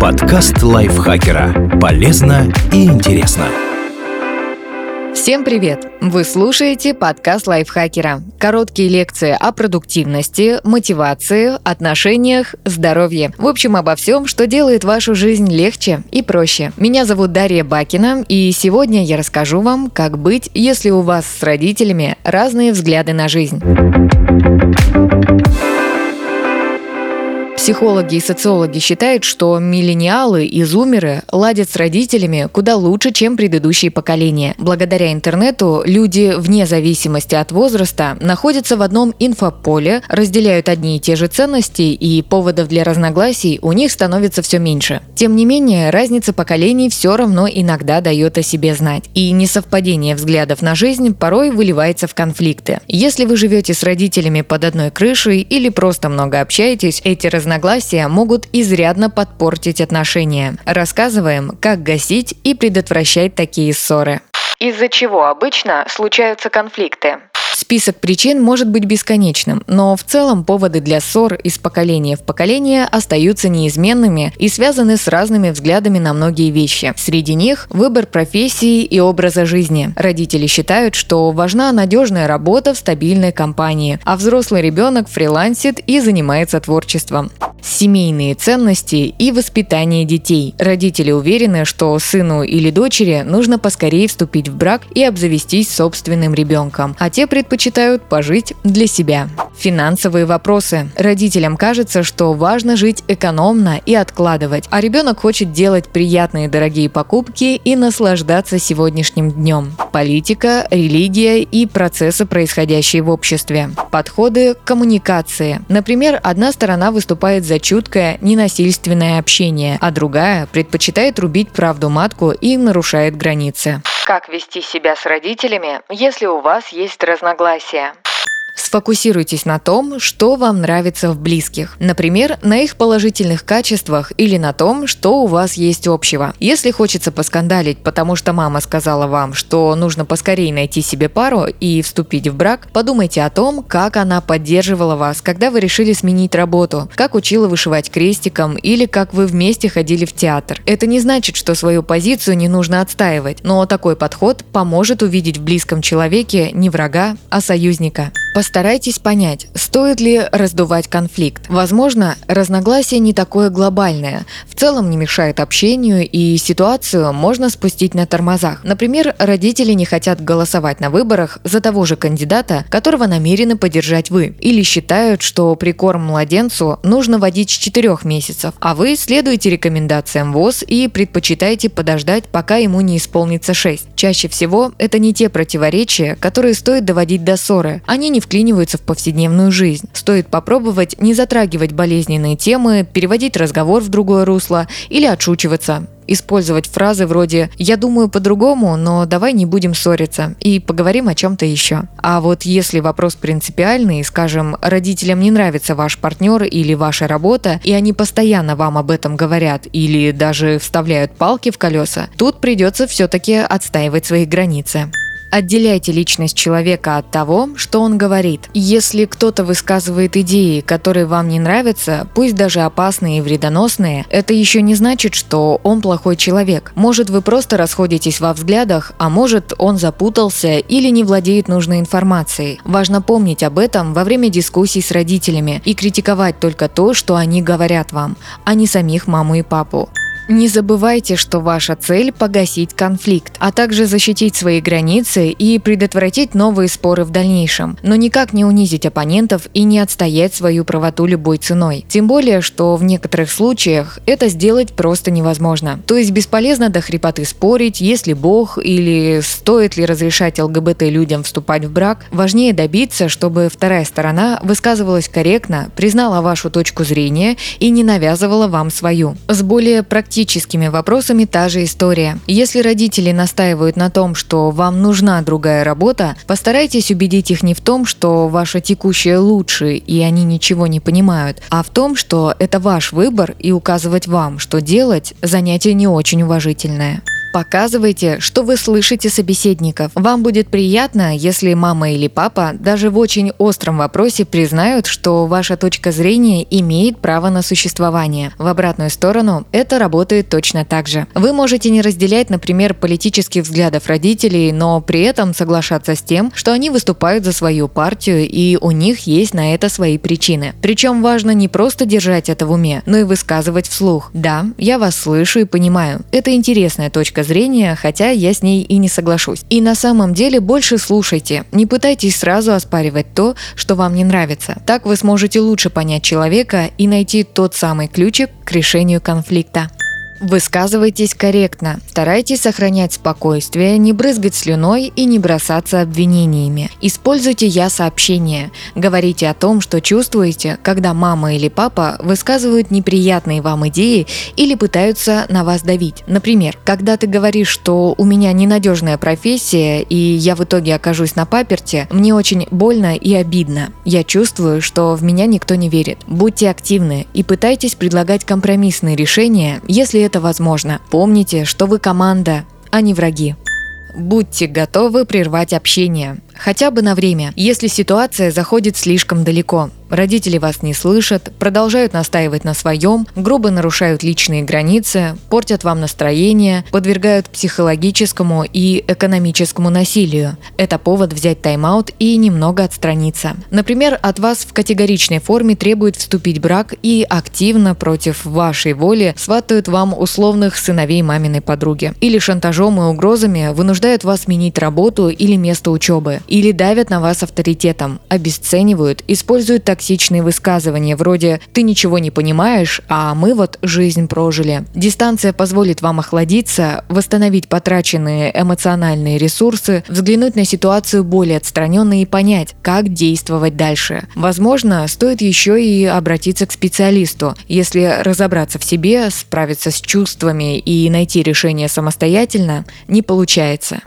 Подкаст лайфхакера. Полезно и интересно. Всем привет! Вы слушаете подкаст лайфхакера. Короткие лекции о продуктивности, мотивации, отношениях, здоровье. В общем, обо всем, что делает вашу жизнь легче и проще. Меня зовут Дарья Бакина, и сегодня я расскажу вам, как быть, если у вас с родителями разные взгляды на жизнь. Психологи и социологи считают, что миллениалы и зумеры ладят с родителями куда лучше, чем предыдущие поколения. Благодаря интернету люди, вне зависимости от возраста, находятся в одном инфополе, разделяют одни и те же ценности, и поводов для разногласий у них становится все меньше. Тем не менее, разница поколений все равно иногда дает о себе знать. И несовпадение взглядов на жизнь порой выливается в конфликты. Если вы живете с родителями под одной крышей или просто много общаетесь, эти разногласия разногласия могут изрядно подпортить отношения. Рассказываем, как гасить и предотвращать такие ссоры. Из-за чего обычно случаются конфликты? Список причин может быть бесконечным, но в целом поводы для ссор из поколения в поколение остаются неизменными и связаны с разными взглядами на многие вещи. Среди них выбор профессии и образа жизни. Родители считают, что важна надежная работа в стабильной компании, а взрослый ребенок фрилансит и занимается творчеством семейные ценности и воспитание детей. Родители уверены, что сыну или дочери нужно поскорее вступить в брак и обзавестись собственным ребенком, а те предпочитают пожить для себя. Финансовые вопросы. Родителям кажется, что важно жить экономно и откладывать, а ребенок хочет делать приятные дорогие покупки и наслаждаться сегодняшним днем. Политика, религия и процессы, происходящие в обществе. Подходы к коммуникации. Например, одна сторона выступает за чуткое, ненасильственное общение, а другая предпочитает рубить правду матку и нарушает границы. Как вести себя с родителями, если у вас есть разногласия? Сфокусируйтесь на том, что вам нравится в близких. Например, на их положительных качествах или на том, что у вас есть общего. Если хочется поскандалить, потому что мама сказала вам, что нужно поскорее найти себе пару и вступить в брак, подумайте о том, как она поддерживала вас, когда вы решили сменить работу, как учила вышивать крестиком или как вы вместе ходили в театр. Это не значит, что свою позицию не нужно отстаивать, но такой подход поможет увидеть в близком человеке не врага, а союзника. Постарайтесь понять, стоит ли раздувать конфликт. Возможно, разногласие не такое глобальное, в целом не мешает общению и ситуацию можно спустить на тормозах. Например, родители не хотят голосовать на выборах за того же кандидата, которого намерены поддержать вы, или считают, что прикорм младенцу нужно вводить с 4 месяцев, а вы следуете рекомендациям ВОЗ и предпочитаете подождать, пока ему не исполнится 6. Чаще всего это не те противоречия, которые стоит доводить до ссоры. Они не вклиниваются в повседневную жизнь. Стоит попробовать не затрагивать болезненные темы, переводить разговор в другое русло или отшучиваться использовать фразы вроде «я думаю по-другому, но давай не будем ссориться» и поговорим о чем-то еще. А вот если вопрос принципиальный, скажем, родителям не нравится ваш партнер или ваша работа, и они постоянно вам об этом говорят или даже вставляют палки в колеса, тут придется все-таки отстаивать свои границы. Отделяйте личность человека от того, что он говорит. Если кто-то высказывает идеи, которые вам не нравятся, пусть даже опасные и вредоносные, это еще не значит, что он плохой человек. Может, вы просто расходитесь во взглядах, а может, он запутался или не владеет нужной информацией. Важно помнить об этом во время дискуссий с родителями и критиковать только то, что они говорят вам, а не самих маму и папу. Не забывайте, что ваша цель – погасить конфликт, а также защитить свои границы и предотвратить новые споры в дальнейшем, но никак не унизить оппонентов и не отстоять свою правоту любой ценой. Тем более, что в некоторых случаях это сделать просто невозможно. То есть бесполезно до хрипоты спорить, если Бог или стоит ли разрешать ЛГБТ людям вступать в брак. Важнее добиться, чтобы вторая сторона высказывалась корректно, признала вашу точку зрения и не навязывала вам свою. С более практически практическими вопросами та же история. Если родители настаивают на том, что вам нужна другая работа, постарайтесь убедить их не в том, что ваша текущая лучше и они ничего не понимают, а в том, что это ваш выбор и указывать вам, что делать, занятие не очень уважительное. Показывайте, что вы слышите собеседников. Вам будет приятно, если мама или папа даже в очень остром вопросе признают, что ваша точка зрения имеет право на существование. В обратную сторону это работает точно так же. Вы можете не разделять, например, политических взглядов родителей, но при этом соглашаться с тем, что они выступают за свою партию и у них есть на это свои причины. Причем важно не просто держать это в уме, но и высказывать вслух. Да, я вас слышу и понимаю. Это интересная точка зрения, хотя я с ней и не соглашусь. И на самом деле больше слушайте. Не пытайтесь сразу оспаривать то, что вам не нравится. Так вы сможете лучше понять человека и найти тот самый ключик к решению конфликта. Высказывайтесь корректно, старайтесь сохранять спокойствие, не брызгать слюной и не бросаться обвинениями. Используйте «я-сообщение». Говорите о том, что чувствуете, когда мама или папа высказывают неприятные вам идеи или пытаются на вас давить. Например, когда ты говоришь, что у меня ненадежная профессия и я в итоге окажусь на паперте, мне очень больно и обидно. Я чувствую, что в меня никто не верит. Будьте активны и пытайтесь предлагать компромиссные решения, если это возможно. Помните, что вы команда, а не враги. Будьте готовы прервать общение, хотя бы на время, если ситуация заходит слишком далеко. Родители вас не слышат, продолжают настаивать на своем, грубо нарушают личные границы, портят вам настроение, подвергают психологическому и экономическому насилию. Это повод взять тайм-аут и немного отстраниться. Например, от вас в категоричной форме требуют вступить в брак и активно против вашей воли сватают вам условных сыновей маминой подруги. Или шантажом и угрозами вынуждают вас сменить работу или место учебы. Или давят на вас авторитетом, обесценивают, используют токсичные высказывания вроде «ты ничего не понимаешь, а мы вот жизнь прожили». Дистанция позволит вам охладиться, восстановить потраченные эмоциональные ресурсы, взглянуть на ситуацию более отстраненно и понять, как действовать дальше. Возможно, стоит еще и обратиться к специалисту. Если разобраться в себе, справиться с чувствами и найти решение самостоятельно, не получается.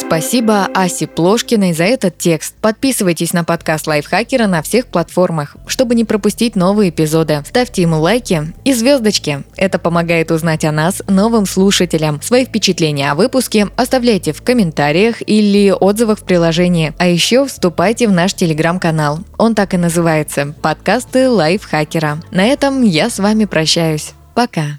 Спасибо Асе Плошкиной за этот текст. Подписывайтесь на подкаст Лайфхакера на всех платформах, чтобы не пропустить новые эпизоды. Ставьте ему лайки и звездочки. Это помогает узнать о нас новым слушателям. Свои впечатления о выпуске оставляйте в комментариях или отзывах в приложении. А еще вступайте в наш телеграм-канал. Он так и называется – подкасты Лайфхакера. На этом я с вами прощаюсь. Пока.